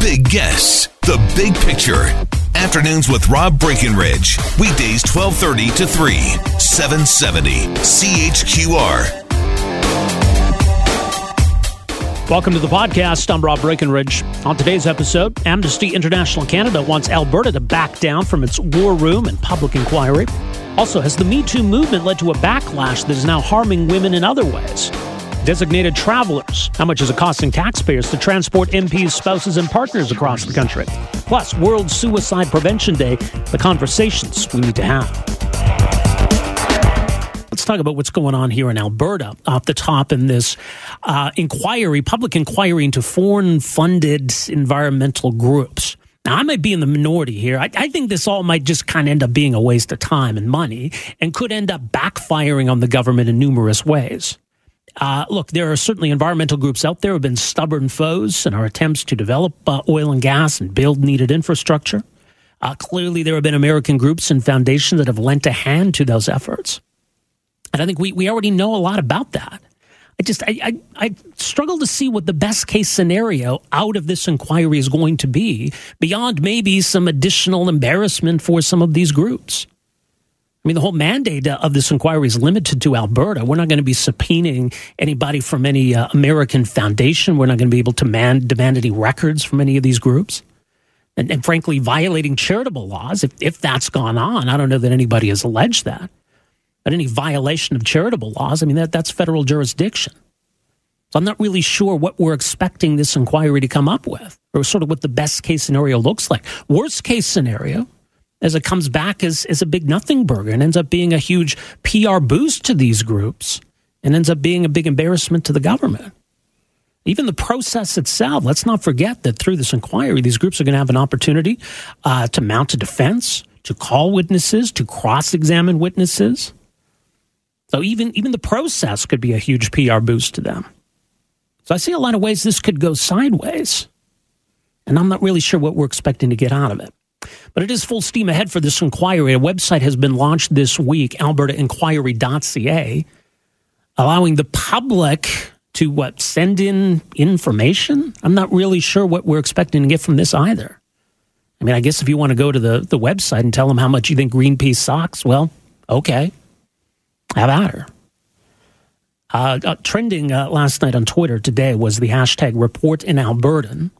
big guests, the big picture. Afternoons with Rob Breckenridge. Weekdays 1230 to 3, 770 CHQR. Welcome to the podcast. I'm Rob Breckenridge. On today's episode, Amnesty International Canada wants Alberta to back down from its war room and public inquiry. Also, has the Me Too movement led to a backlash that is now harming women in other ways? Designated travelers. How much is it costing taxpayers to transport MPs, spouses, and partners across the country? Plus, World Suicide Prevention Day, the conversations we need to have. Let's talk about what's going on here in Alberta off the top in this uh, inquiry, public inquiry into foreign funded environmental groups. Now, I might be in the minority here. I, I think this all might just kind of end up being a waste of time and money and could end up backfiring on the government in numerous ways. Uh, look, there are certainly environmental groups out there who have been stubborn foes in our attempts to develop uh, oil and gas and build needed infrastructure. Uh, clearly, there have been American groups and foundations that have lent a hand to those efforts. And I think we, we already know a lot about that. I just I, I, I struggle to see what the best case scenario out of this inquiry is going to be beyond maybe some additional embarrassment for some of these groups. I mean, the whole mandate of this inquiry is limited to Alberta. We're not going to be subpoenaing anybody from any uh, American foundation. We're not going to be able to man, demand any records from any of these groups. And, and frankly, violating charitable laws, if, if that's gone on, I don't know that anybody has alleged that. But any violation of charitable laws, I mean, that, that's federal jurisdiction. So I'm not really sure what we're expecting this inquiry to come up with, or sort of what the best case scenario looks like. Worst case scenario, as it comes back as, as a big nothing burger and ends up being a huge PR boost to these groups and ends up being a big embarrassment to the government. Even the process itself, let's not forget that through this inquiry, these groups are going to have an opportunity uh, to mount a defense, to call witnesses, to cross examine witnesses. So even, even the process could be a huge PR boost to them. So I see a lot of ways this could go sideways. And I'm not really sure what we're expecting to get out of it. But it is full steam ahead for this inquiry. A website has been launched this week, albertainquiry.ca, allowing the public to what send in information. I'm not really sure what we're expecting to get from this either. I mean, I guess if you want to go to the, the website and tell them how much you think Greenpeace sucks, well, okay, How about her. Uh, uh, trending uh, last night on Twitter today was the hashtag report in Albertan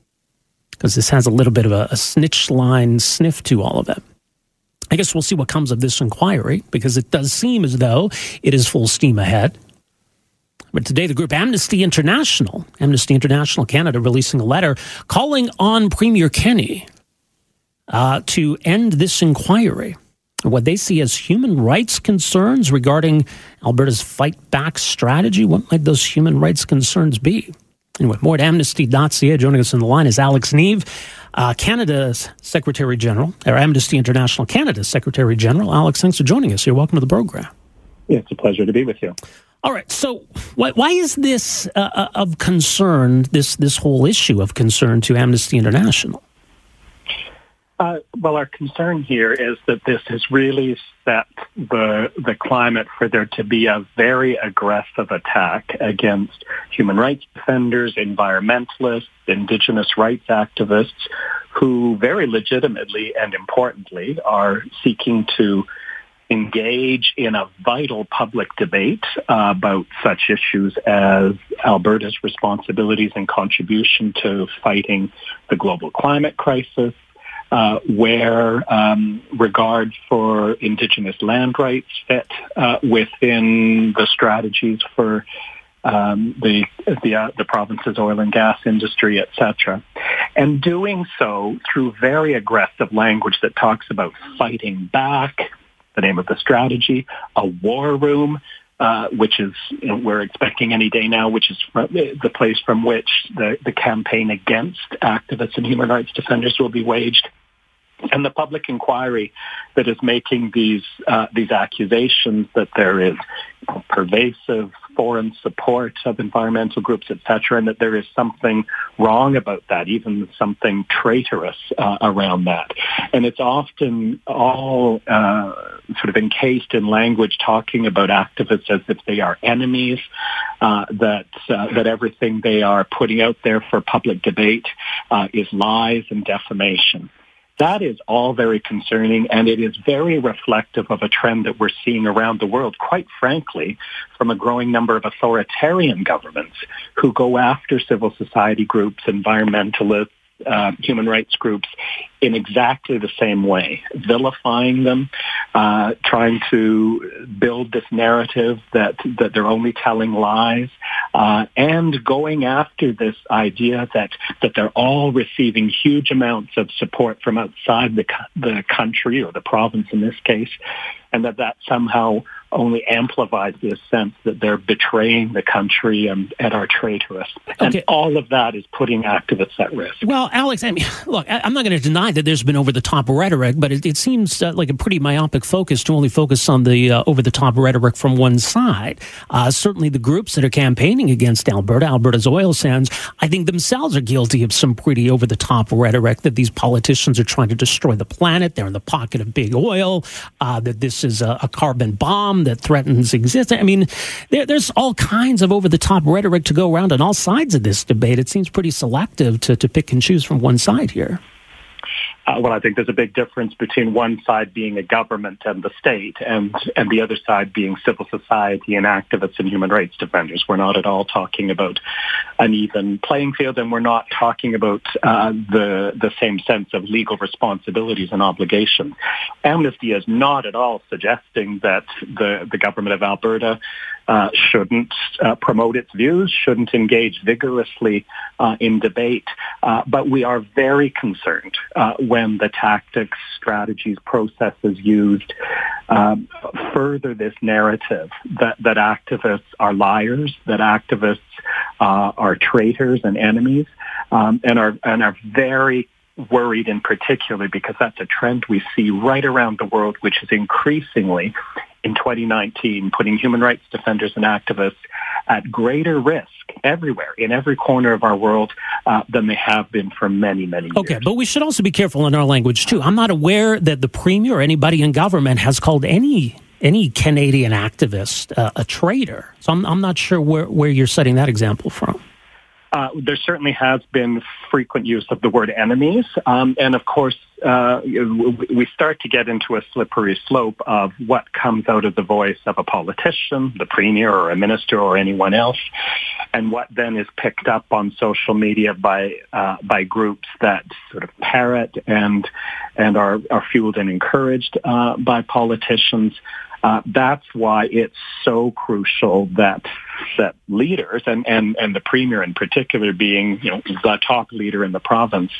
because this has a little bit of a, a snitch line sniff to all of it. I guess we'll see what comes of this inquiry because it does seem as though it is full steam ahead. But today, the group Amnesty International, Amnesty International Canada, releasing a letter calling on Premier Kenney uh, to end this inquiry. What they see as human rights concerns regarding Alberta's fight back strategy. What might those human rights concerns be? Anyway, more at amnesty.ca. Joining us on the line is Alex Neve, uh, Canada's Secretary General, or Amnesty International Canada's Secretary General. Alex, thanks for joining us here. Welcome to the program. Yeah, it's a pleasure to be with you. All right. So, why, why is this uh, uh, of concern? This this whole issue of concern to Amnesty International? Uh, well, our concern here is that this has really set the the climate for there to be a very aggressive attack against human rights defenders, environmentalists, indigenous rights activists, who very legitimately and importantly are seeking to engage in a vital public debate uh, about such issues as Alberta's responsibilities and contribution to fighting the global climate crisis, uh, where um, regard for indigenous land rights fit uh, within the strategies for um, the the, uh, the province's oil and gas industry, etc., and doing so through very aggressive language that talks about fighting back, the name of the strategy, a war room, uh, which is you know, we're expecting any day now, which is the place from which the, the campaign against activists and human rights defenders will be waged. And the public inquiry that is making these uh, these accusations that there is pervasive foreign support of environmental groups, etc., and that there is something wrong about that, even something traitorous uh, around that. And it's often all uh, sort of encased in language talking about activists as if they are enemies, uh, that uh, that everything they are putting out there for public debate uh, is lies and defamation. That is all very concerning, and it is very reflective of a trend that we're seeing around the world, quite frankly, from a growing number of authoritarian governments who go after civil society groups, environmentalists, uh, human rights groups in exactly the same way, vilifying them, uh, trying to build this narrative that that they're only telling lies, uh, and going after this idea that that they're all receiving huge amounts of support from outside the the country or the province in this case, and that that somehow only amplifies this sense that they're betraying the country and, and are traitorous. And okay. all of that is putting activists at risk. Well, Alex, I mean, look, I'm not going to deny that there's been over the top rhetoric, but it, it seems uh, like a pretty myopic focus to only focus on the uh, over the top rhetoric from one side. Uh, certainly, the groups that are campaigning against Alberta, Alberta's oil sands, I think themselves are guilty of some pretty over the top rhetoric that these politicians are trying to destroy the planet. They're in the pocket of big oil, uh, that this is a, a carbon bomb that threatens existence. I mean, there, there's all kinds of over the top rhetoric to go around on all sides of this debate. It seems pretty selective to, to pick and choose from one side here. Uh, well, I think there's a big difference between one side being a government and the state, and and the other side being civil society and activists and human rights defenders. We're not at all talking about an even playing field, and we're not talking about uh, the the same sense of legal responsibilities and obligations. Amnesty is not at all suggesting that the the government of Alberta uh, shouldn't uh, promote its views, shouldn't engage vigorously uh, in debate. Uh, but we are very concerned uh, when the tactics, strategies, processes used um, further this narrative that, that activists are liars, that activists are traitors and enemies, um, and are and are very worried in particular because that's a trend we see right around the world, which is increasingly in 2019 putting human rights defenders and activists at greater risk everywhere in every corner of our world uh, than they have been for many, many years. Okay, but we should also be careful in our language too. I'm not aware that the premier or anybody in government has called any any Canadian activist uh, a traitor. So I'm, I'm not sure where, where you're setting that example from. Uh, there certainly has been frequent use of the word enemies. Um, and of course, uh, we start to get into a slippery slope of what comes out of the voice of a politician, the premier or a minister or anyone else, and what then is picked up on social media by uh, by groups that sort of parrot and and are, are fueled and encouraged uh, by politicians. Uh, that's why it's so crucial that that leaders and, and, and the premier in particular being you know the top leader in the province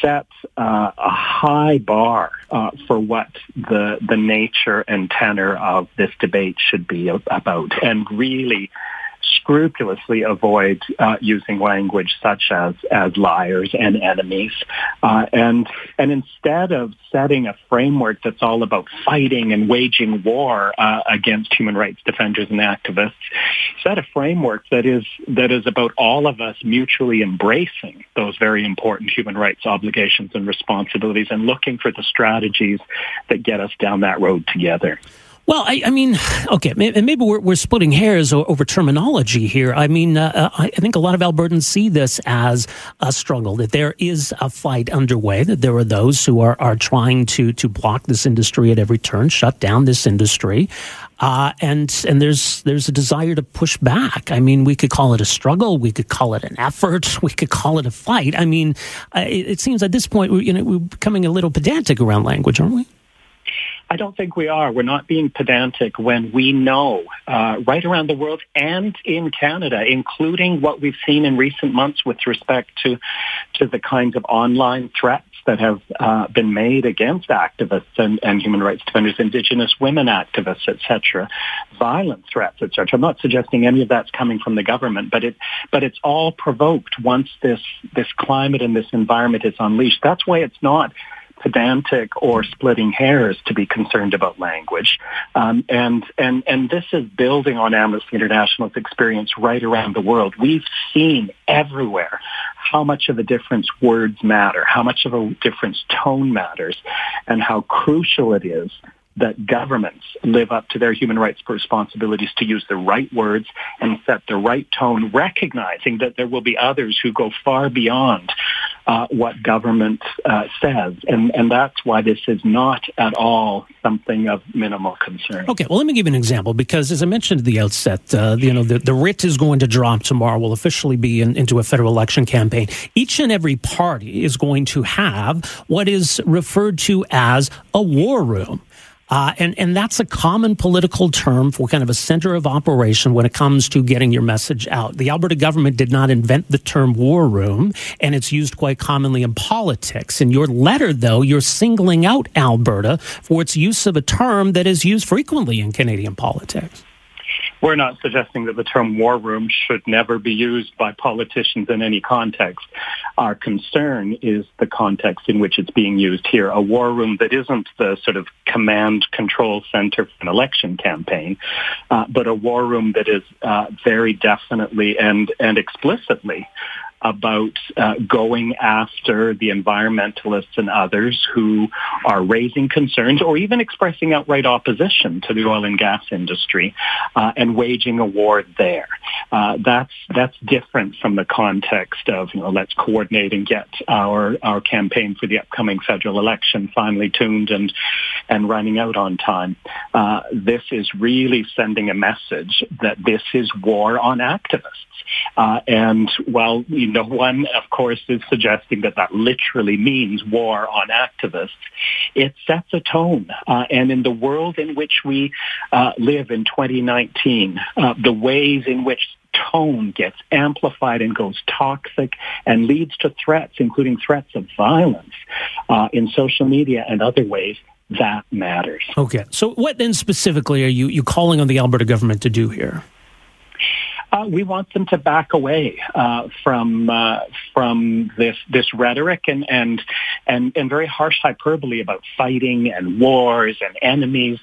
set uh, a high bar uh, for what the the nature and tenor of this debate should be about and really scrupulously avoid uh, using language such as as liars and enemies, uh, and and instead of setting a framework that's all about fighting and waging war uh, against human rights defenders and activists, set a framework that is that is about all of us mutually embracing those very important human rights obligations and responsibilities, and looking for the strategies that get us down that road together. Well, I, I, mean, okay, and maybe we're, we're splitting hairs over terminology here. I mean, uh, uh I think a lot of Albertans see this as a struggle, that there is a fight underway, that there are those who are, are trying to, to block this industry at every turn, shut down this industry. Uh, and and there's there's a desire to push back. I mean, we could call it a struggle, we could call it an effort, we could call it a fight. I mean, uh, it, it, seems at this point, you know, we're becoming a little pedantic around language, aren't we? I don't think we are. We're not being pedantic when we know uh, right around the world and in Canada, including what we've seen in recent months with respect to to the kinds of online threats that have uh, been made against activists and, and human rights defenders, Indigenous women activists, etc., violent threats, etc. I'm not suggesting any of that's coming from the government, but it but it's all provoked once this this climate and this environment is unleashed. That's why it's not pedantic or splitting hairs to be concerned about language. Um, and, and, and this is building on Amnesty International's experience right around the world. We've seen everywhere how much of a difference words matter, how much of a difference tone matters, and how crucial it is that governments live up to their human rights responsibilities to use the right words and set the right tone, recognizing that there will be others who go far beyond uh, what government uh, says. And, and that's why this is not at all something of minimal concern. Okay, well, let me give you an example because, as I mentioned at the outset, uh, you know, the, the writ is going to drop tomorrow, will officially be in, into a federal election campaign. Each and every party is going to have what is referred to as a war room. Uh, and, and that's a common political term for kind of a center of operation when it comes to getting your message out. The Alberta government did not invent the term war room, and it's used quite commonly in politics. In your letter, though, you're singling out Alberta for its use of a term that is used frequently in Canadian politics. We're not suggesting that the term war room should never be used by politicians in any context. Our concern is the context in which it's being used here. A war room that isn't the sort of command control center for an election campaign, uh, but a war room that is uh, very definitely and, and explicitly about uh, going after the environmentalists and others who are raising concerns or even expressing outright opposition to the oil and gas industry uh, and waging a war there. Uh, that's that's different from the context of you know let's coordinate and get our our campaign for the upcoming federal election finally tuned and and running out on time. Uh, this is really sending a message that this is war on activists. Uh, and while you no one, of course, is suggesting that that literally means war on activists. It sets a tone. Uh, and in the world in which we uh, live in 2019, uh, the ways in which tone gets amplified and goes toxic and leads to threats, including threats of violence uh, in social media and other ways, that matters. Okay. So what then specifically are you, you calling on the Alberta government to do here? Uh, we want them to back away uh, from uh, from this this rhetoric and and and and very harsh hyperbole about fighting and wars and enemies,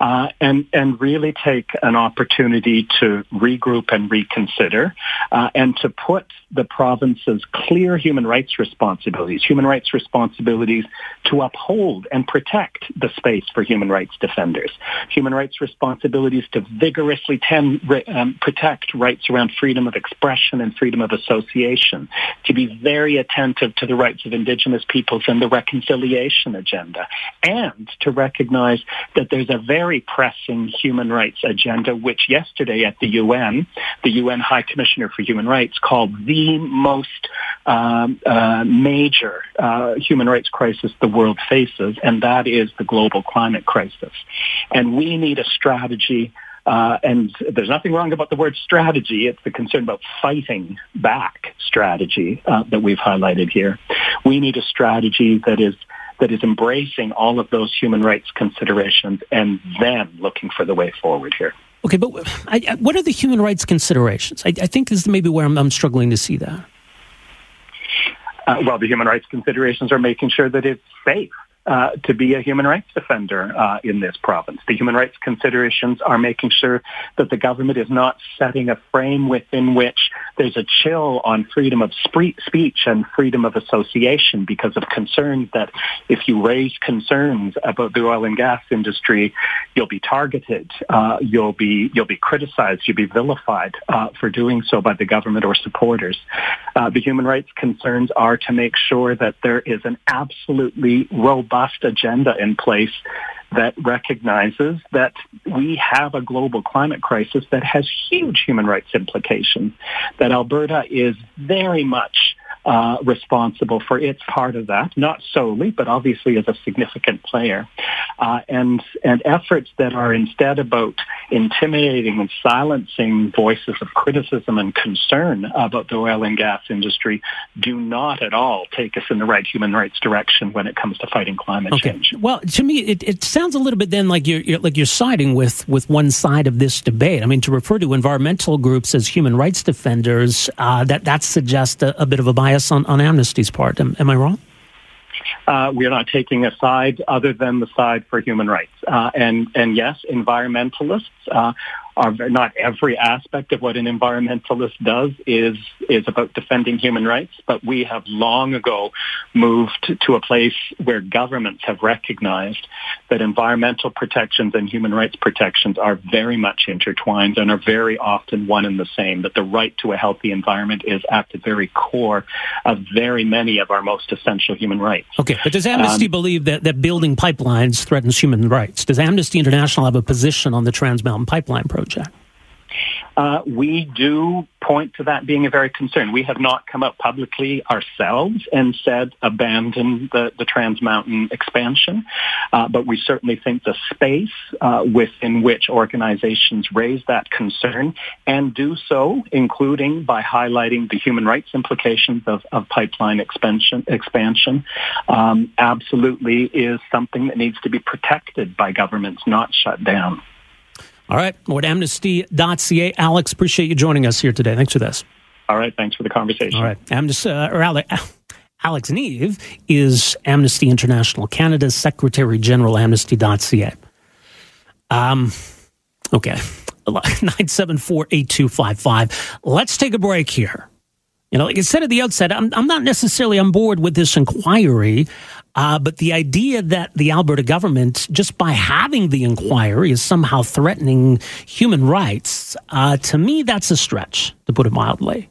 uh, and and really take an opportunity to regroup and reconsider, uh, and to put the province's clear human rights responsibilities, human rights responsibilities to uphold and protect the space for human rights defenders, human rights responsibilities to vigorously ten, um, protect rights around freedom of expression and freedom of association, to be very attentive to the rights of indigenous peoples and the reconciliation agenda, and to recognize that there's a very pressing human rights agenda, which yesterday at the UN, the UN High Commissioner for Human Rights called the most um, uh, major uh, human rights crisis the world faces, and that is the global climate crisis. And we need a strategy uh, and there's nothing wrong about the word strategy. It's the concern about fighting back strategy uh, that we've highlighted here. We need a strategy that is that is embracing all of those human rights considerations and then looking for the way forward here. Okay, but I, I, what are the human rights considerations? I, I think this is maybe where I'm, I'm struggling to see that. Uh, well, the human rights considerations are making sure that it's safe uh, to be a human rights defender uh, in this province. The human rights considerations are making sure that the government is not setting a frame within which there's a chill on freedom of speech and freedom of association because of concerns that if you raise concerns about the oil and gas industry, you'll be targeted, uh, you'll be you'll be criticized, you'll be vilified uh, for doing so by the government or supporters. Uh, the human rights concerns are to make sure that there is an absolutely robust robust agenda in place that recognizes that we have a global climate crisis that has huge human rights implications, that Alberta is very much uh, responsible for its part of that, not solely, but obviously as a significant player. Uh, and, and efforts that are instead about intimidating and silencing voices of criticism and concern about the oil and gas industry do not at all take us in the right human rights direction when it comes to fighting climate okay. change. Well, to me, it, it sounds a little bit then like you're, you're, like you're siding with, with one side of this debate. I mean, to refer to environmental groups as human rights defenders, uh, that, that suggests a, a bit of a bias bias on, on Amnesty's part. Am, am I wrong? uh, we are not taking a side other than the side for human rights. Uh, and and yes, environmentalists uh, are not every aspect of what an environmentalist does is is about defending human rights, but we have long ago moved to a place where governments have recognized that environmental protections and human rights protections are very much intertwined and are very often one and the same. That the right to a healthy environment is at the very core of very many of our most essential human rights. Okay, but does Amnesty um, believe that, that building pipelines threatens human rights? Does Amnesty International have a position on the Trans Mountain Pipeline project? Uh, we do point to that being a very concern. We have not come out publicly ourselves and said abandon the, the Trans Mountain expansion, uh, but we certainly think the space uh, within which organizations raise that concern and do so, including by highlighting the human rights implications of, of pipeline expansion, expansion um, absolutely is something that needs to be protected by governments, not shut down. All right. More at amnesty.ca. Alex, appreciate you joining us here today. Thanks for this. All right. Thanks for the conversation. All right. Amnesty, uh, or Alex, Alex Neve is Amnesty International Canada's Secretary General, amnesty.ca. Um, okay. 974 8255. Let's take a break here. You know, like I said at the outset, I'm, I'm not necessarily on board with this inquiry, uh, but the idea that the Alberta government, just by having the inquiry, is somehow threatening human rights, uh, to me, that's a stretch, to put it mildly.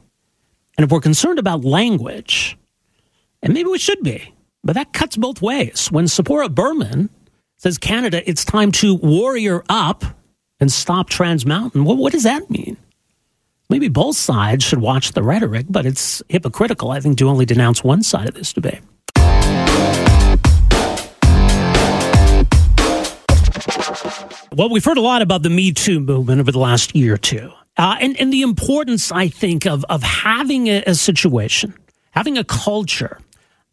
And if we're concerned about language, and maybe we should be, but that cuts both ways. When Tzeporah Berman says, Canada, it's time to warrior up and stop Trans Mountain, well, what does that mean? Maybe both sides should watch the rhetoric, but it's hypocritical, I think, to only denounce one side of this debate. Well, we've heard a lot about the Me Too movement over the last year or two. Uh, and, and the importance, I think, of, of having a, a situation, having a culture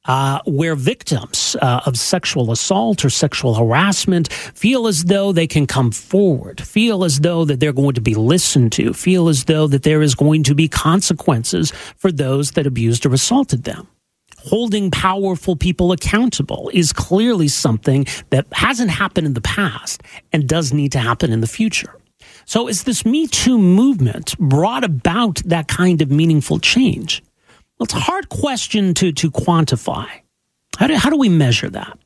uh, where victims uh, of sexual assault or sexual harassment feel as though they can come forward, feel as though that they're going to be listened to, feel as though that there is going to be consequences for those that abused or assaulted them. Holding powerful people accountable is clearly something that hasn't happened in the past and does need to happen in the future. So, is this Me Too movement brought about that kind of meaningful change? Well, it's a hard question to, to quantify. How do, how do we measure that?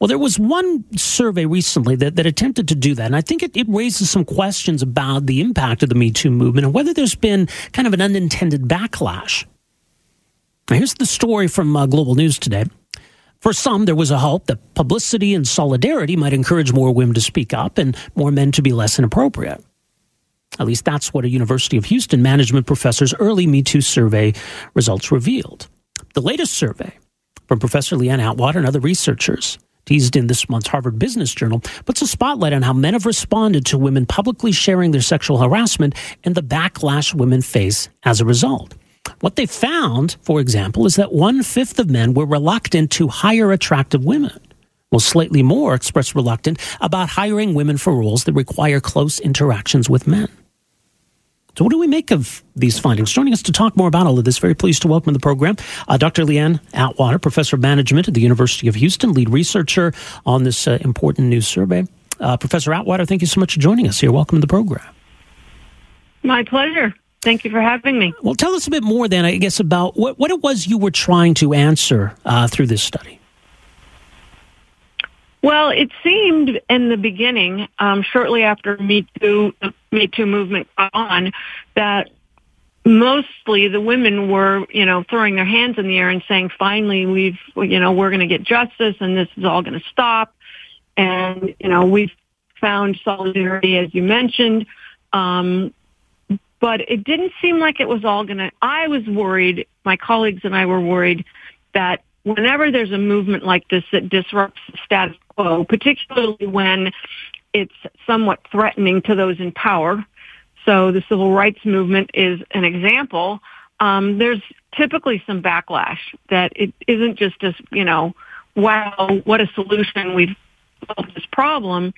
Well, there was one survey recently that, that attempted to do that, and I think it, it raises some questions about the impact of the Me Too movement and whether there's been kind of an unintended backlash. Now, here's the story from uh, Global News today. For some, there was a hope that publicity and solidarity might encourage more women to speak up and more men to be less inappropriate. At least that's what a University of Houston management professor's early Me Too survey results revealed. The latest survey from Professor Leanne Atwater and other researchers teased in this month's Harvard Business Journal puts a spotlight on how men have responded to women publicly sharing their sexual harassment and the backlash women face as a result. What they found, for example, is that one fifth of men were reluctant to hire attractive women Well, slightly more expressed reluctant about hiring women for roles that require close interactions with men. So, what do we make of these findings? Joining us to talk more about all of this, very pleased to welcome to the program uh, Dr. Leanne Atwater, Professor of Management at the University of Houston, lead researcher on this uh, important new survey. Uh, Professor Atwater, thank you so much for joining us here. Welcome to the program. My pleasure. Thank you for having me. Well, tell us a bit more then, I guess, about what, what it was you were trying to answer uh, through this study. Well, it seemed in the beginning, um, shortly after Me Too, the Me Too movement got on, that mostly the women were, you know, throwing their hands in the air and saying, finally, we've, you know, we're going to get justice and this is all going to stop. And, you know, we've found solidarity, as you mentioned. Um, but it didn't seem like it was all going to, I was worried, my colleagues and I were worried that whenever there's a movement like this that disrupts the status quo, particularly when it's somewhat threatening to those in power. So the civil rights movement is an example. Um, there's typically some backlash that it isn't just as, you know, wow, what a solution we've solved this problem.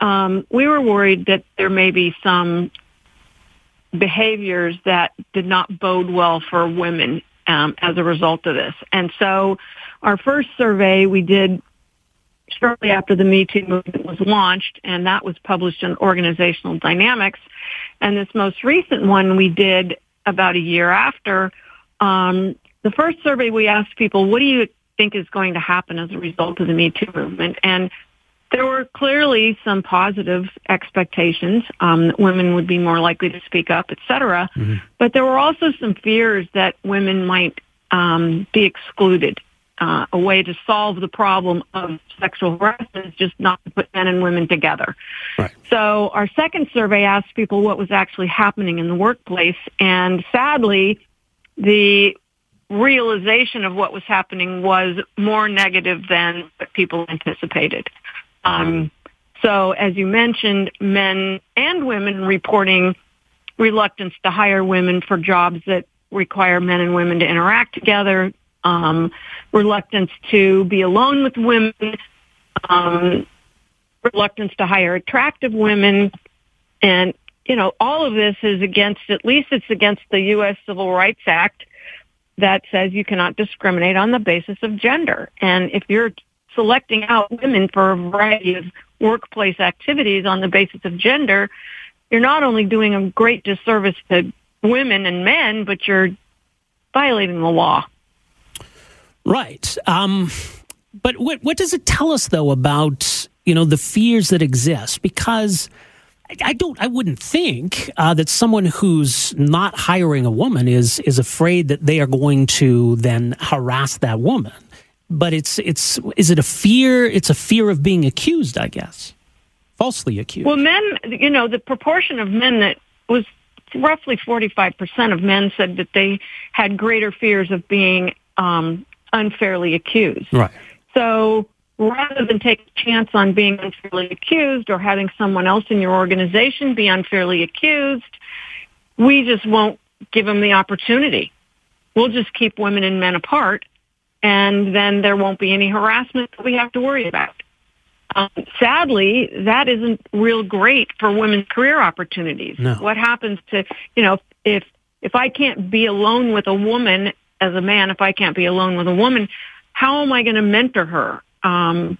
Um, we were worried that there may be some behaviors that did not bode well for women um, as a result of this. And so our first survey we did shortly after the Me Too movement was launched, and that was published in Organizational Dynamics. And this most recent one we did about a year after. Um, the first survey we asked people, what do you think is going to happen as a result of the Me Too movement? And there were clearly some positive expectations um, that women would be more likely to speak up, et cetera. Mm-hmm. But there were also some fears that women might um, be excluded. Uh, a way to solve the problem of sexual harassment is just not to put men and women together. Right. So our second survey asked people what was actually happening in the workplace, and sadly, the realization of what was happening was more negative than what people anticipated. Um, so, as you mentioned, men and women reporting reluctance to hire women for jobs that require men and women to interact together, um, reluctance to be alone with women, um, reluctance to hire attractive women, and you know all of this is against at least it's against the U.S. Civil Rights Act that says you cannot discriminate on the basis of gender. And if you're selecting out women for a variety of workplace activities on the basis of gender, you're not only doing a great disservice to women and men, but you're violating the law. Right. Um, but what what does it tell us though about you know the fears that exist? Because I don't. I wouldn't think uh, that someone who's not hiring a woman is is afraid that they are going to then harass that woman but it's it's is it a fear? It's a fear of being accused, I guess, falsely accused. Well, men, you know, the proportion of men that was roughly forty five percent of men said that they had greater fears of being um, unfairly accused. Right. So rather than take a chance on being unfairly accused or having someone else in your organization be unfairly accused, we just won't give them the opportunity. We'll just keep women and men apart and then there won't be any harassment that we have to worry about. Um, sadly, that isn't real great for women's career opportunities. No. What happens to, you know, if if I can't be alone with a woman as a man, if I can't be alone with a woman, how am I going to mentor her? Um,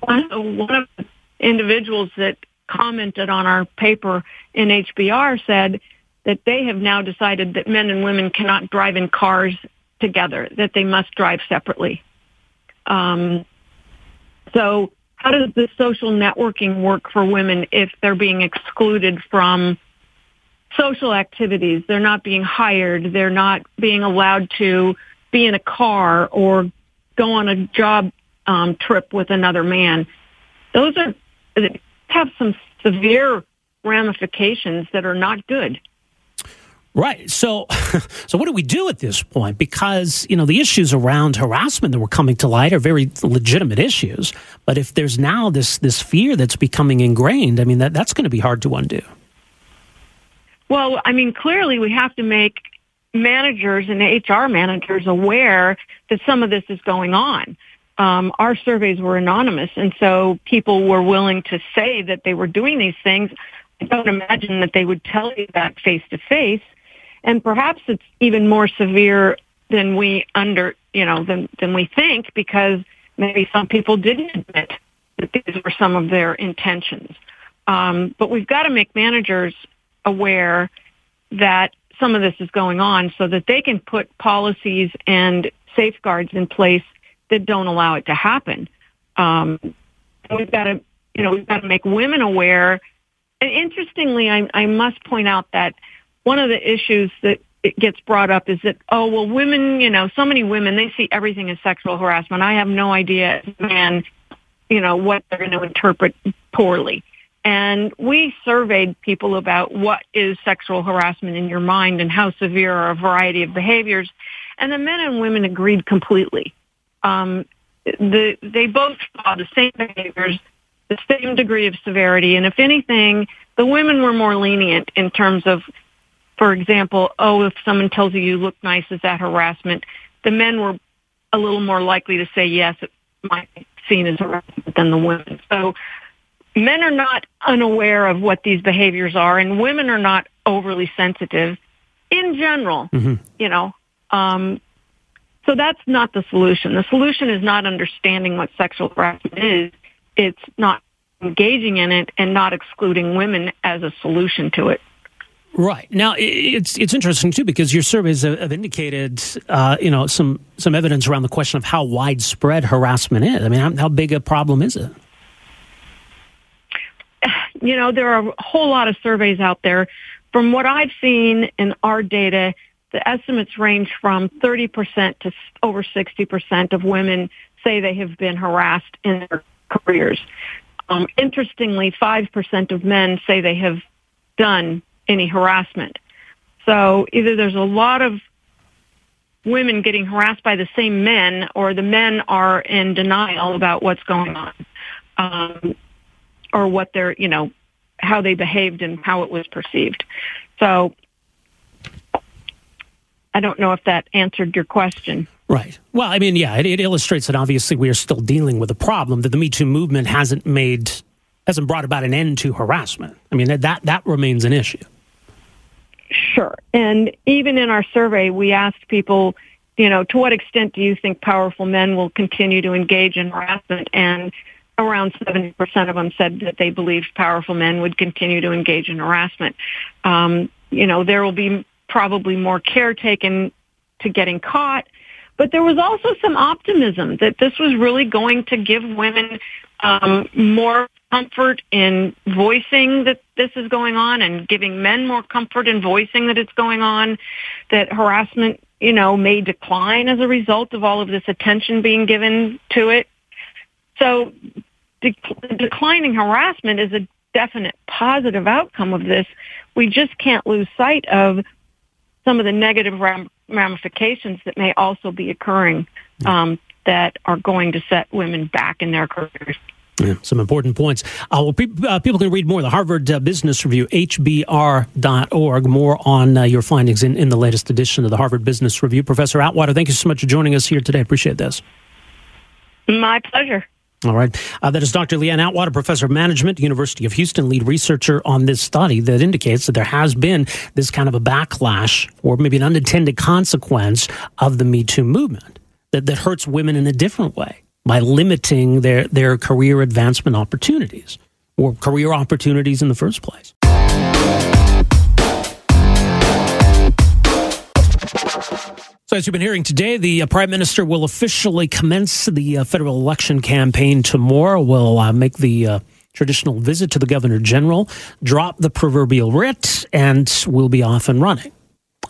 one, one of the individuals that commented on our paper in HBR said that they have now decided that men and women cannot drive in cars together, that they must drive separately. Um, so how does the social networking work for women if they're being excluded from social activities? They're not being hired. They're not being allowed to be in a car or go on a job um, trip with another man. Those are have some severe ramifications that are not good. Right. So, so what do we do at this point? Because you know the issues around harassment that were coming to light are very legitimate issues. But if there's now this this fear that's becoming ingrained, I mean that that's going to be hard to undo. Well, I mean, clearly we have to make managers and HR managers aware that some of this is going on. Um, our surveys were anonymous, and so people were willing to say that they were doing these things. I don't imagine that they would tell you that face to face and perhaps it's even more severe than we under you know than than we think because maybe some people didn't admit that these were some of their intentions. Um, but we've got to make managers aware that some of this is going on so that they can put policies and safeguards in place that don't allow it to happen. Um, we've got to, you know, we've got to make women aware. And interestingly, I, I must point out that one of the issues that it gets brought up is that, oh, well, women, you know, so many women, they see everything as sexual harassment. I have no idea, man, you know, what they're going to interpret poorly. And we surveyed people about what is sexual harassment in your mind and how severe are a variety of behaviors. And the men and women agreed completely. Um, the, they both saw the same behaviors, the same degree of severity. And if anything, the women were more lenient in terms of for example, oh, if someone tells you you look nice, is that harassment? The men were a little more likely to say yes, it might be seen as harassment than the women. So men are not unaware of what these behaviors are, and women are not overly sensitive in general. Mm-hmm. You know, um, so that's not the solution. The solution is not understanding what sexual harassment is. It's not engaging in it and not excluding women as a solution to it. Right now, it's it's interesting too because your surveys have indicated, uh, you know, some some evidence around the question of how widespread harassment is. I mean, how, how big a problem is it? You know, there are a whole lot of surveys out there. From what I've seen in our data, the estimates range from 30% to over 60% of women say they have been harassed in their careers. Um, interestingly, 5% of men say they have done any harassment. So either there's a lot of women getting harassed by the same men or the men are in denial about what's going on um, or what they're, you know, how they behaved and how it was perceived. So I don't know if that answered your question. Right. Well, I mean, yeah, it, it, illustrates that obviously we are still dealing with a problem that the Me Too movement hasn't made, hasn't brought about an end to harassment. I mean, that that remains an issue. Sure. And even in our survey, we asked people, you know, to what extent do you think powerful men will continue to engage in harassment? And around 70% of them said that they believed powerful men would continue to engage in harassment. Um, you know, there will be probably more care taken to getting caught. But there was also some optimism that this was really going to give women um, more comfort in voicing that this is going on and giving men more comfort in voicing that it's going on, that harassment, you know, may decline as a result of all of this attention being given to it. So de- declining harassment is a definite positive outcome of this. We just can't lose sight of some of the negative ram- ramifications that may also be occurring um, that are going to set women back in their careers. Yeah, some important points. Uh, well, pe- uh, people can read more. The Harvard uh, Business Review, hbr.org. More on uh, your findings in, in the latest edition of the Harvard Business Review. Professor Atwater, thank you so much for joining us here today. Appreciate this. My pleasure. All right. Uh, that is Dr. Leanne Atwater, professor of management, University of Houston, lead researcher on this study that indicates that there has been this kind of a backlash or maybe an unintended consequence of the Me Too movement that, that hurts women in a different way by limiting their, their career advancement opportunities or career opportunities in the first place. So, as you've been hearing today, the uh, Prime Minister will officially commence the uh, federal election campaign tomorrow. Will uh, make the uh, traditional visit to the Governor General, drop the proverbial writ, and we'll be off and running.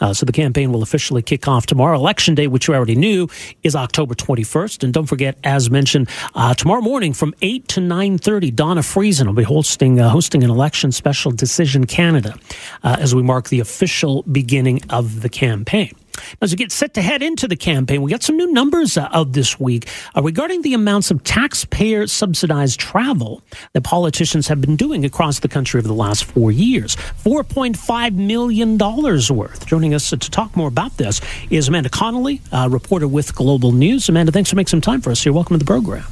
Uh, so the campaign will officially kick off tomorrow. Election day, which you already knew, is October 21st. And don't forget, as mentioned, uh, tomorrow morning from 8 to 9.30, Donna Friesen will be hosting, uh, hosting an election special Decision Canada uh, as we mark the official beginning of the campaign. As we get set to head into the campaign, we got some new numbers uh, out this week uh, regarding the amounts of taxpayer subsidized travel that politicians have been doing across the country over the last four years. $4.5 million worth. Joining us to talk more about this is Amanda Connolly, uh, reporter with Global News. Amanda, thanks for making some time for us here. Welcome to the program.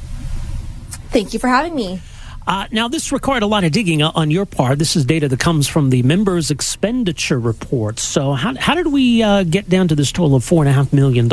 Thank you for having me. Uh, now, this required a lot of digging on your part. This is data that comes from the members' expenditure reports. So, how, how did we uh, get down to this total of $4.5 million?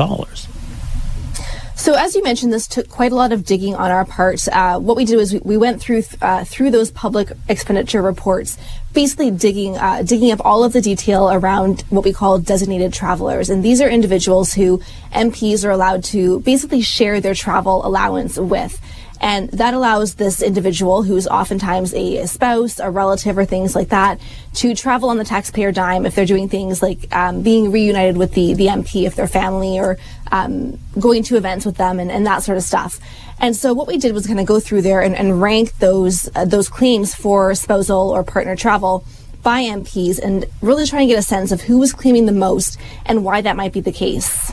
So, as you mentioned, this took quite a lot of digging on our part. Uh, what we did was we, we went through uh, through those public expenditure reports, basically digging uh, digging up all of the detail around what we call designated travelers, and these are individuals who MPs are allowed to basically share their travel allowance with. And that allows this individual, who's oftentimes a spouse, a relative, or things like that, to travel on the taxpayer dime if they're doing things like um, being reunited with the, the MP if they're family or um, going to events with them and, and that sort of stuff. And so what we did was kind of go through there and, and rank those uh, those claims for spousal or partner travel by MPs and really try and get a sense of who was claiming the most and why that might be the case.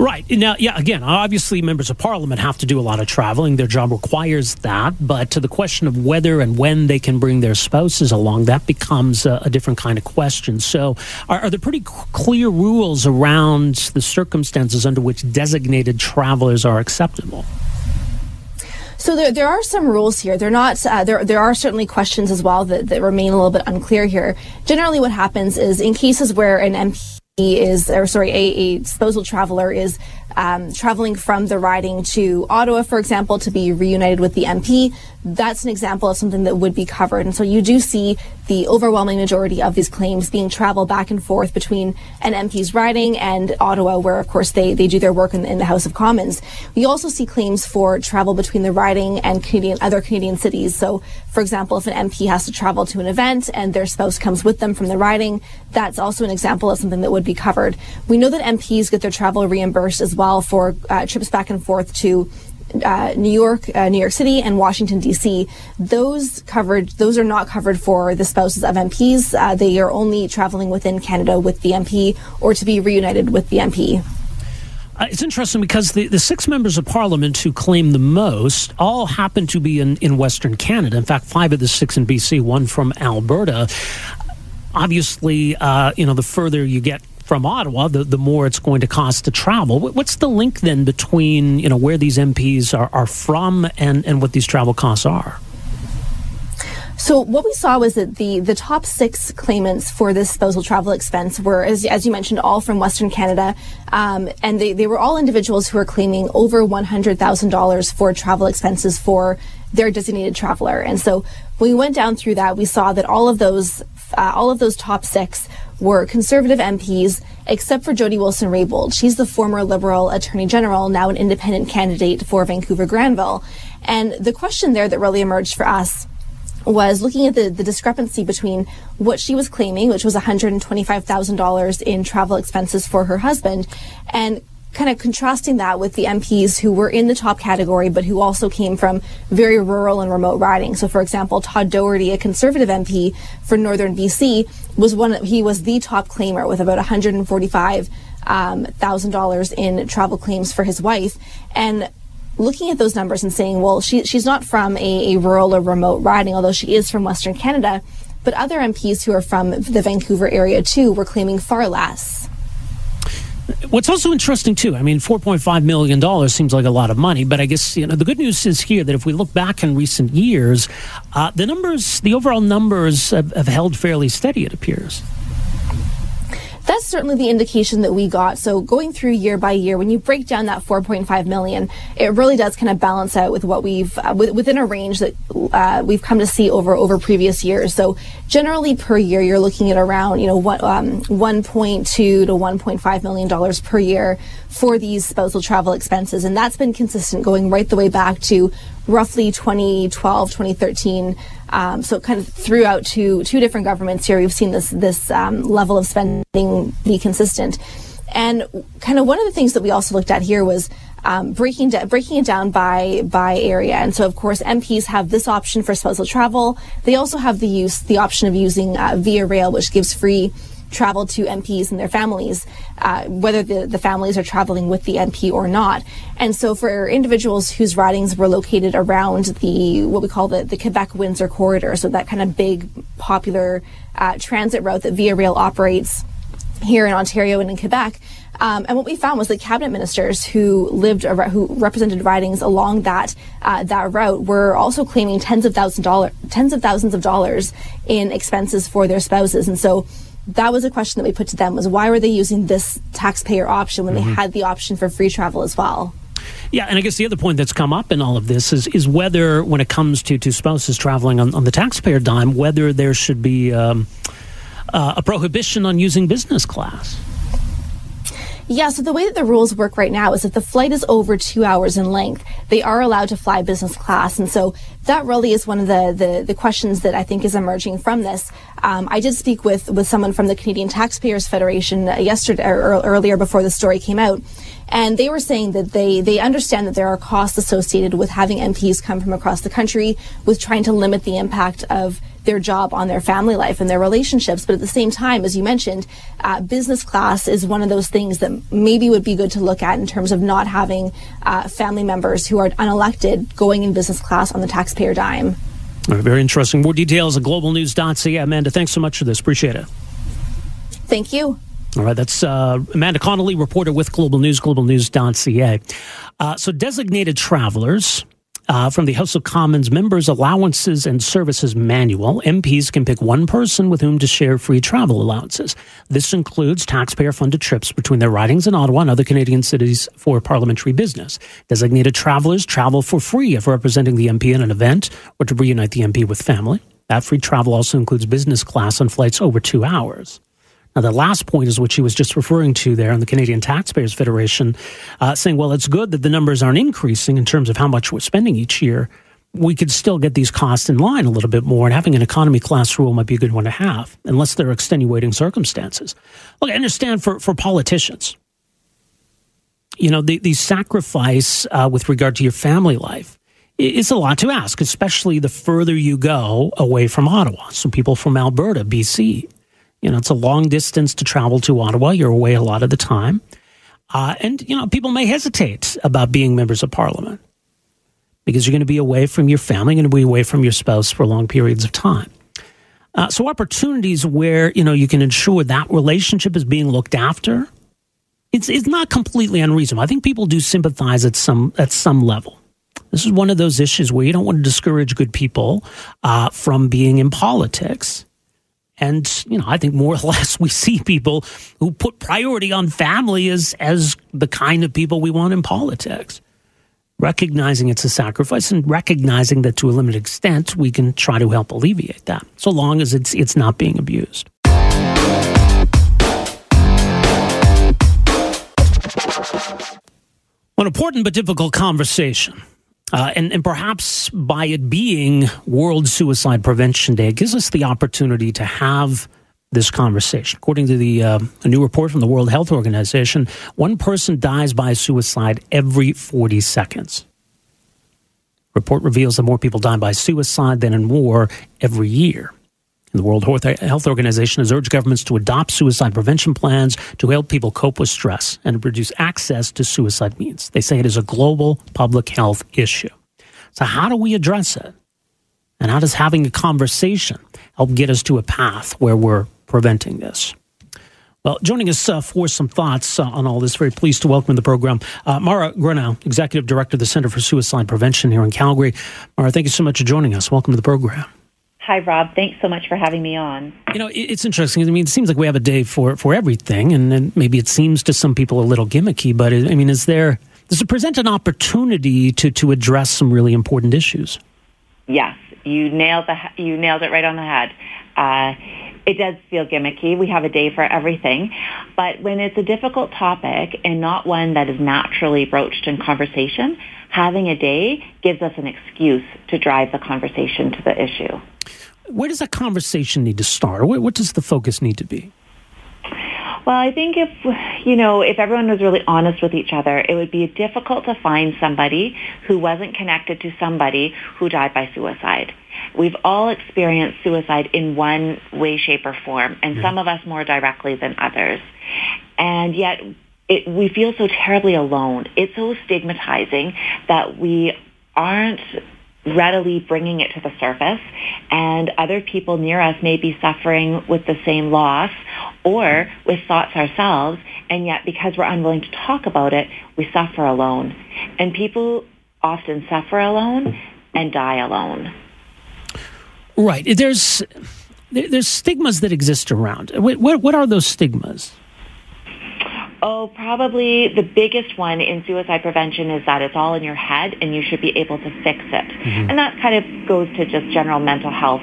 Right. Now, yeah, again, obviously members of parliament have to do a lot of traveling. Their job requires that. But to the question of whether and when they can bring their spouses along, that becomes a, a different kind of question. So, are, are there pretty clear rules around the circumstances under which designated travelers are acceptable? So there, there are some rules here. They're not. Uh, there, there are certainly questions as well that, that remain a little bit unclear here. Generally, what happens is in cases where an MP is, or sorry, a, a disposal traveler is um, traveling from the riding to Ottawa, for example, to be reunited with the MP, that's an example of something that would be covered. And so you do see the overwhelming majority of these claims being travel back and forth between an MP's riding and Ottawa, where of course they, they do their work in, in the House of Commons. We also see claims for travel between the riding and Canadian, other Canadian cities. So, for example, if an MP has to travel to an event and their spouse comes with them from the riding, that's also an example of something that would be covered. We know that MPs get their travel reimbursed as well for uh, trips back and forth to uh, New York, uh, New York City, and Washington D.C. Those covered, those are not covered for the spouses of MPs. Uh, they are only traveling within Canada with the MP or to be reunited with the MP. Uh, it's interesting because the, the six members of parliament who claim the most all happen to be in, in Western Canada. In fact, five of the six in BC, one from Alberta. Obviously, uh, you know, the further you get from Ottawa, the, the more it's going to cost to travel. What's the link then between you know where these MPs are, are from and, and what these travel costs are? So what we saw was that the the top six claimants for this spousal travel expense were, as, as you mentioned, all from Western Canada, um, and they, they were all individuals who are claiming over one hundred thousand dollars for travel expenses for their designated traveler. And so when we went down through that, we saw that all of those uh, all of those top six were conservative MPs, except for Jody Wilson Raybould. She's the former Liberal Attorney General, now an independent candidate for Vancouver Granville. And the question there that really emerged for us was looking at the, the discrepancy between what she was claiming, which was $125,000 in travel expenses for her husband, and kind of contrasting that with the MPs who were in the top category, but who also came from very rural and remote riding. So, for example, Todd Doherty, a conservative MP for Northern BC, was one. He was the top claimer with about 145,000 um, dollars in travel claims for his wife, and looking at those numbers and saying, well, she, she's not from a, a rural or remote riding, although she is from Western Canada. But other MPs who are from the Vancouver area too were claiming far less. What's also interesting too, I mean, four point five million dollars seems like a lot of money, but I guess you know the good news is here that if we look back in recent years, uh, the numbers, the overall numbers, have, have held fairly steady. It appears that's certainly the indication that we got. So going through year by year, when you break down that 4.5 million, it really does kind of balance out with what we've uh, within a range that uh, we've come to see over over previous years. So generally per year, you're looking at around you know what um, 1.2 to 1.5 million dollars per year for these spousal travel expenses, and that's been consistent going right the way back to roughly 2012, 2013. Um, so kind of throughout two two different governments here, we've seen this this um, level of spending be consistent. And kind of one of the things that we also looked at here was um, breaking da- breaking it down by by area. And so, of course, MPs have this option for spousal travel. They also have the use the option of using uh, Via Rail, which gives free travel to MPs and their families, uh, whether the, the families are traveling with the MP or not. And so for individuals whose ridings were located around the, what we call the, the Quebec Windsor corridor, so that kind of big popular uh, transit route that Via Rail operates here in Ontario and in Quebec. Um, and what we found was that cabinet ministers who lived, who represented ridings along that uh, that route, were also claiming tens of thousands dollar, tens of thousands of dollars in expenses for their spouses. And so that was a question that we put to them was why were they using this taxpayer option when mm-hmm. they had the option for free travel as well? Yeah, and I guess the other point that's come up in all of this is is whether, when it comes to, to spouses traveling on, on the taxpayer dime, whether there should be um, uh, a prohibition on using business class. Yeah, so the way that the rules work right now is if the flight is over two hours in length, they are allowed to fly business class. And so that really is one of the, the, the questions that I think is emerging from this. Um, I did speak with, with someone from the Canadian Taxpayers Federation yesterday or earlier before the story came out. And they were saying that they, they understand that there are costs associated with having MPs come from across the country, with trying to limit the impact of their job on their family life and their relationships. But at the same time, as you mentioned, uh, business class is one of those things that maybe would be good to look at in terms of not having uh, family members who are unelected going in business class on the taxpayer dime. very interesting. More details at globalnews.ca. Amanda, thanks so much for this. Appreciate it. Thank you. All right, that's uh, Amanda Connolly, reporter with Global News, globalnews.ca. Uh, so, designated travelers Uh, from the House of Commons Members' Allowances and Services Manual, MPs can pick one person with whom to share free travel allowances. This includes taxpayer funded trips between their ridings in Ottawa and other Canadian cities for parliamentary business. Designated travelers travel for free if representing the MP in an event or to reunite the MP with family. That free travel also includes business class on flights over two hours. Now, the last point is what she was just referring to there on the Canadian Taxpayers Federation, uh, saying, well, it's good that the numbers aren't increasing in terms of how much we're spending each year. We could still get these costs in line a little bit more, and having an economy class rule might be a good one to have, unless there are extenuating circumstances. Look, I understand for, for politicians, you know, the, the sacrifice uh, with regard to your family life is a lot to ask, especially the further you go away from Ottawa. So people from Alberta, BC, you know, it's a long distance to travel to Ottawa. You're away a lot of the time. Uh, and, you know, people may hesitate about being members of parliament because you're going to be away from your family, you're going to be away from your spouse for long periods of time. Uh, so opportunities where, you know, you can ensure that relationship is being looked after, it's, it's not completely unreasonable. I think people do sympathize at some, at some level. This is one of those issues where you don't want to discourage good people uh, from being in politics. And, you know, I think more or less we see people who put priority on family as, as the kind of people we want in politics. Recognizing it's a sacrifice and recognizing that to a limited extent we can try to help alleviate that, so long as it's, it's not being abused. An important but difficult conversation uh, and, and perhaps by it being World Suicide Prevention Day, it gives us the opportunity to have this conversation. According to the uh, a new report from the World Health Organization, one person dies by suicide every 40 seconds. Report reveals that more people die by suicide than in war every year. The World Health Organization has urged governments to adopt suicide prevention plans to help people cope with stress and to reduce access to suicide means. They say it is a global public health issue. So, how do we address it? And how does having a conversation help get us to a path where we're preventing this? Well, joining us uh, for some thoughts uh, on all this, very pleased to welcome the program uh, Mara Grunau, Executive Director of the Center for Suicide Prevention here in Calgary. Mara, thank you so much for joining us. Welcome to the program. Hi, Rob. Thanks so much for having me on. You know, it's interesting. I mean, it seems like we have a day for, for everything, and, and maybe it seems to some people a little gimmicky, but it, I mean, is there, does it present an opportunity to, to address some really important issues? Yes, you nailed, the, you nailed it right on the head. Uh, it does feel gimmicky. We have a day for everything. But when it's a difficult topic and not one that is naturally broached in conversation, having a day gives us an excuse to drive the conversation to the issue where does that conversation need to start? What, what does the focus need to be? Well, I think if, you know, if everyone was really honest with each other, it would be difficult to find somebody who wasn't connected to somebody who died by suicide. We've all experienced suicide in one way, shape, or form, and some of us more directly than others. And yet, it, we feel so terribly alone. It's so stigmatizing that we aren't readily bringing it to the surface and other people near us may be suffering with the same loss or with thoughts ourselves and yet because we're unwilling to talk about it we suffer alone. And people often suffer alone and die alone. Right. There's there's stigmas that exist around. What what, what are those stigmas Oh, probably the biggest one in suicide prevention is that it's all in your head and you should be able to fix it. Mm-hmm. And that kind of goes to just general mental health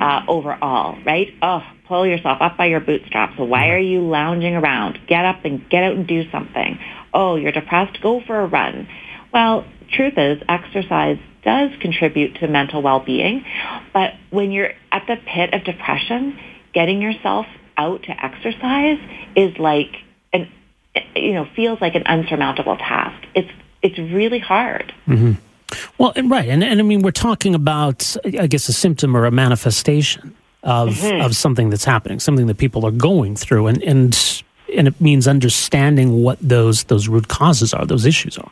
uh, overall, right? Oh, pull yourself up by your bootstraps. Why are you lounging around? Get up and get out and do something. Oh, you're depressed? Go for a run. Well, truth is exercise does contribute to mental well-being, but when you're at the pit of depression, getting yourself out to exercise is like an you know, feels like an unsurmountable task. It's it's really hard. Mm-hmm. Well, and right, and, and I mean, we're talking about, I guess, a symptom or a manifestation of mm-hmm. of something that's happening, something that people are going through, and and and it means understanding what those those root causes are, those issues are.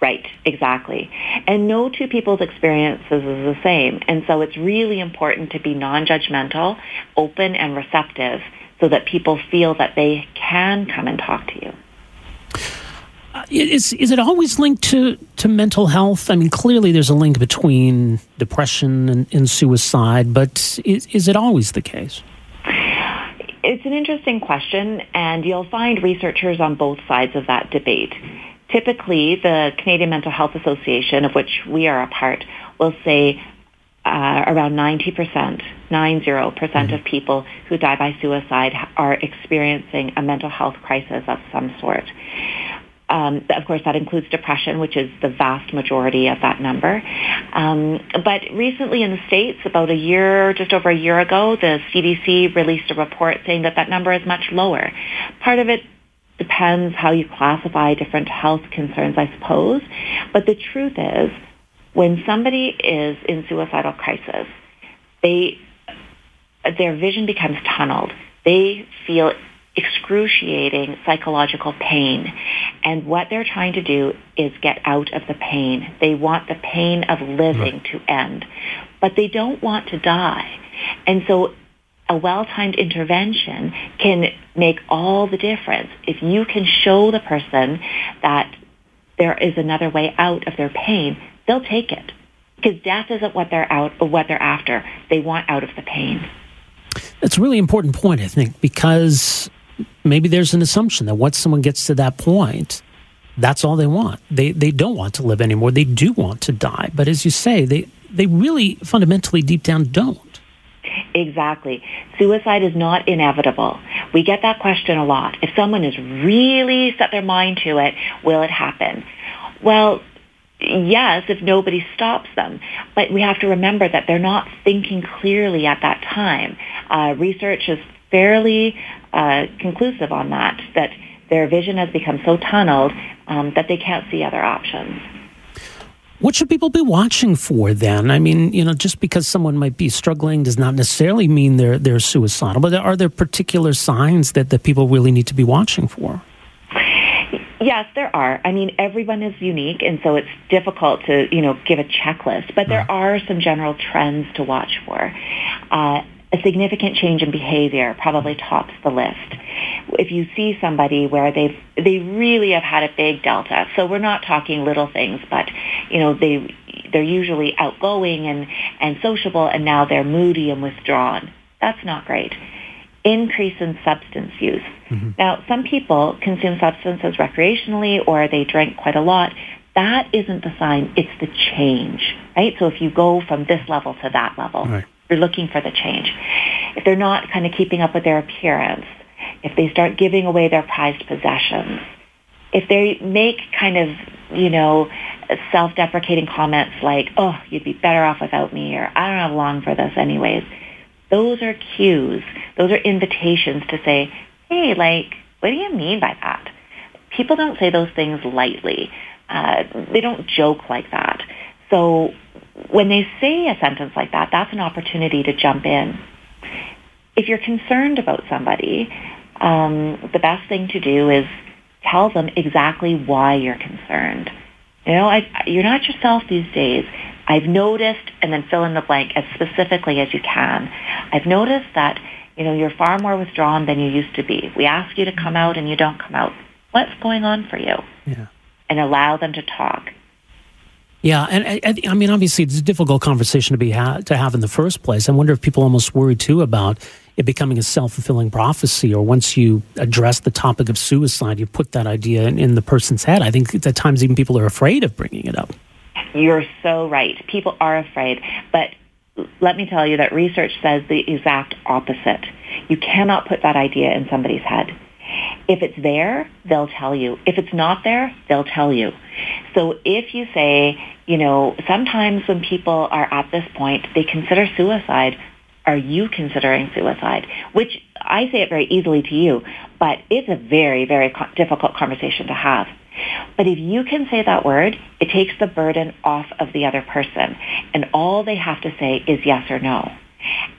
Right, exactly. And no two people's experiences is the same. And so it's really important to be non-judgmental, open and receptive so that people feel that they can come and talk to you. Uh, is is it always linked to to mental health? I mean, clearly there's a link between depression and, and suicide, but is, is it always the case? It's an interesting question, and you'll find researchers on both sides of that debate. Typically, the Canadian Mental Health Association, of which we are a part, will say uh, around 90%, 90% of people who die by suicide are experiencing a mental health crisis of some sort. Um, of course, that includes depression, which is the vast majority of that number. Um, but recently in the States, about a year, just over a year ago, the CDC released a report saying that that number is much lower. Part of it depends how you classify different health concerns, I suppose. But the truth is, when somebody is in suicidal crisis, they their vision becomes tunneled. They feel excruciating psychological pain. And what they're trying to do is get out of the pain. They want the pain of living right. to end, but they don't want to die. And so a well-timed intervention can make all the difference. If you can show the person that there is another way out of their pain, they'll take it because death isn't what they're out or what they're after. They want out of the pain. That's a really important point, I think, because maybe there's an assumption that once someone gets to that point, that's all they want. They they don't want to live anymore. They do want to die. But as you say, they they really fundamentally deep down don't. Exactly. Suicide is not inevitable. We get that question a lot. If someone has really set their mind to it, will it happen? Well, yes, if nobody stops them. But we have to remember that they're not thinking clearly at that time. Uh, research is fairly uh, conclusive on that, that their vision has become so tunneled um, that they can't see other options. What should people be watching for then? I mean, you know, just because someone might be struggling does not necessarily mean they're they're suicidal. But are there particular signs that, that people really need to be watching for? Yes, there are. I mean, everyone is unique, and so it's difficult to, you know, give a checklist. But there are some general trends to watch for. Uh, a significant change in behavior probably tops the list. If you see somebody where they've they really have had a big delta, so we're not talking little things, but you know they they're usually outgoing and and sociable, and now they're moody and withdrawn. That's not great. Increase in substance use. Mm-hmm. Now, some people consume substances recreationally or they drink quite a lot. That isn't the sign; it's the change, right? So if you go from this level to that level. Right you're looking for the change. If they're not kind of keeping up with their appearance, if they start giving away their prized possessions, if they make kind of, you know, self-deprecating comments like, oh, you'd be better off without me, or I don't have long for this anyways, those are cues. Those are invitations to say, hey, like, what do you mean by that? People don't say those things lightly. Uh, they don't joke like that. So when they say a sentence like that, that's an opportunity to jump in. If you're concerned about somebody, um, the best thing to do is tell them exactly why you're concerned. You know, I, you're not yourself these days. I've noticed, and then fill in the blank as specifically as you can. I've noticed that, you know, you're far more withdrawn than you used to be. We ask you to come out and you don't come out. What's going on for you? Yeah. And allow them to talk. Yeah, and I, I, mean, obviously, it's a difficult conversation to be ha- to have in the first place. I wonder if people almost worry too about it becoming a self fulfilling prophecy, or once you address the topic of suicide, you put that idea in, in the person's head. I think at times even people are afraid of bringing it up. You're so right. People are afraid, but let me tell you that research says the exact opposite. You cannot put that idea in somebody's head. If it's there, they'll tell you. If it's not there, they'll tell you. So if you say, you know, sometimes when people are at this point, they consider suicide. Are you considering suicide? Which I say it very easily to you, but it's a very, very difficult conversation to have. But if you can say that word, it takes the burden off of the other person. And all they have to say is yes or no.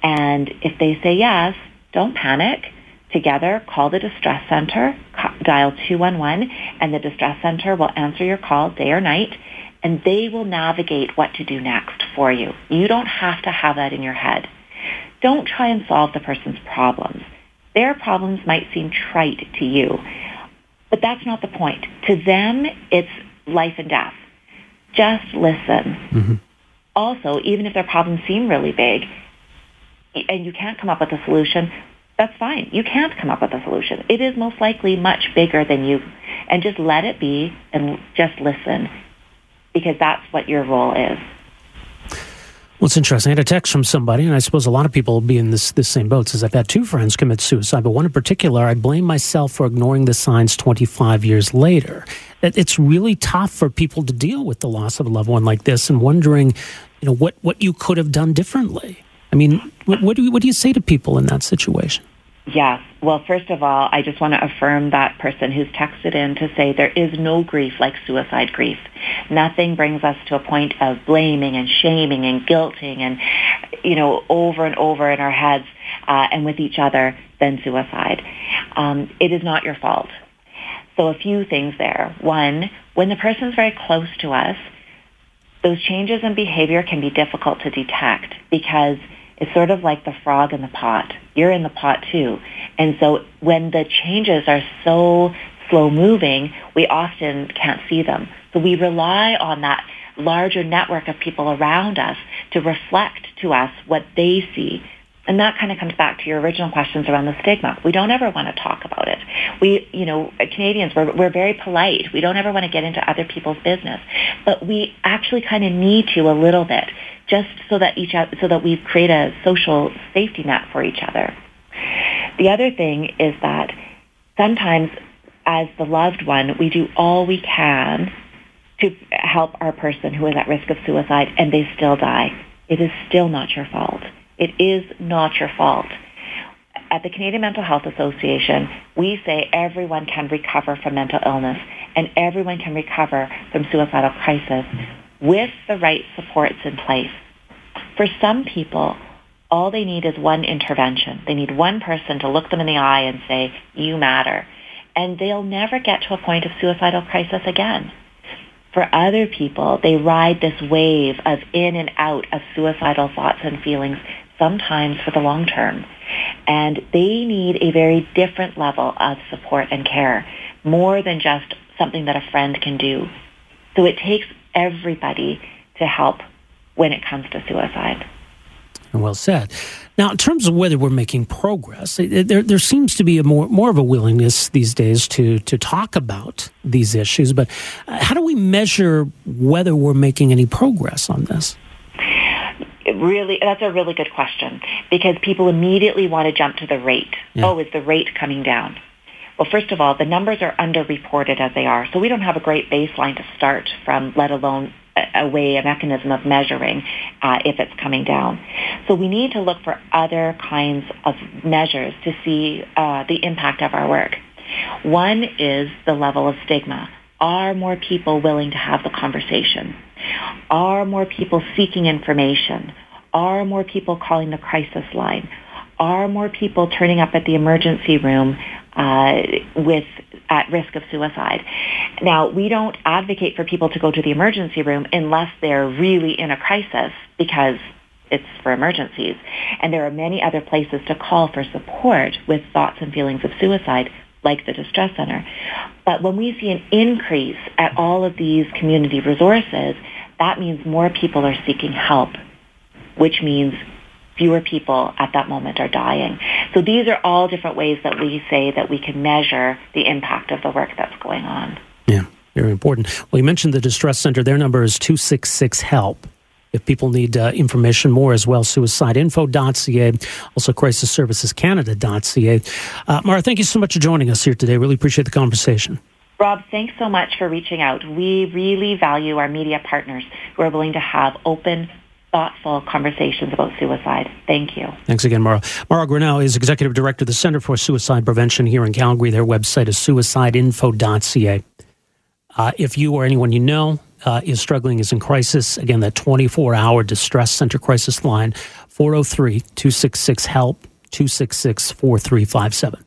And if they say yes, don't panic together, call the distress center, dial 211, and the distress center will answer your call day or night, and they will navigate what to do next for you. You don't have to have that in your head. Don't try and solve the person's problems. Their problems might seem trite to you. But that's not the point. To them, it's life and death. Just listen. Mm-hmm. Also, even if their problems seem really big and you can't come up with a solution, that's fine. You can't come up with a solution. It is most likely much bigger than you. And just let it be and just listen because that's what your role is. Well, it's interesting. I had a text from somebody, and I suppose a lot of people will be in this, this same boat. Says I've had two friends commit suicide, but one in particular, I blame myself for ignoring the signs 25 years later. It's really tough for people to deal with the loss of a loved one like this, and wondering, you know, what what you could have done differently. I mean, what, what do you, what do you say to people in that situation? Yes. Well, first of all, I just want to affirm that person who's texted in to say there is no grief like suicide grief. Nothing brings us to a point of blaming and shaming and guilting and, you know, over and over in our heads uh, and with each other than suicide. Um, it is not your fault. So a few things there. One, when the person is very close to us, those changes in behavior can be difficult to detect because it's sort of like the frog in the pot. You're in the pot too. And so when the changes are so slow moving, we often can't see them. So we rely on that larger network of people around us to reflect to us what they see. And that kind of comes back to your original questions around the stigma. We don't ever want to talk about it. We, you know, Canadians, we're, we're very polite. We don't ever want to get into other people's business. But we actually kind of need to a little bit just so that each so that we create a social safety net for each other. The other thing is that sometimes as the loved one, we do all we can to help our person who is at risk of suicide and they still die. It is still not your fault. It is not your fault. At the Canadian Mental Health Association, we say everyone can recover from mental illness and everyone can recover from suicidal crisis with the right supports in place. For some people, all they need is one intervention. They need one person to look them in the eye and say, you matter. And they'll never get to a point of suicidal crisis again. For other people, they ride this wave of in and out of suicidal thoughts and feelings, sometimes for the long term. And they need a very different level of support and care, more than just something that a friend can do. So it takes everybody to help when it comes to suicide. Well said. Now, in terms of whether we're making progress, there there seems to be a more more of a willingness these days to to talk about these issues. But uh, how do we measure whether we're making any progress on this? really that's a really good question because people immediately want to jump to the rate. Yeah. Oh, is the rate coming down? Well, first of all, the numbers are underreported as they are, so we don't have a great baseline to start from, let alone a, way, a mechanism of measuring uh, if it's coming down. So we need to look for other kinds of measures to see uh, the impact of our work. One is the level of stigma. Are more people willing to have the conversation? Are more people seeking information? Are more people calling the crisis line? Are more people turning up at the emergency room uh, with at risk of suicide. Now, we don't advocate for people to go to the emergency room unless they're really in a crisis because it's for emergencies. And there are many other places to call for support with thoughts and feelings of suicide, like the Distress Center. But when we see an increase at all of these community resources, that means more people are seeking help, which means fewer people at that moment are dying. So these are all different ways that we say that we can measure the impact of the work that's going on. Yeah, very important. Well, you mentioned the Distress Center. Their number is 266 HELP. If people need uh, information more as well, suicideinfo.ca, also crisisservicescanada.ca. Uh, Mara, thank you so much for joining us here today. Really appreciate the conversation. Rob, thanks so much for reaching out. We really value our media partners who are willing to have open, thoughtful conversations about suicide. Thank you. Thanks again, Mara. Mara Grunau is Executive Director of the Center for Suicide Prevention here in Calgary. Their website is suicideinfo.ca. Uh, if you or anyone you know uh, is struggling, is in crisis, again, that 24 hour distress center crisis line, 403 266 HELP, 266 4357.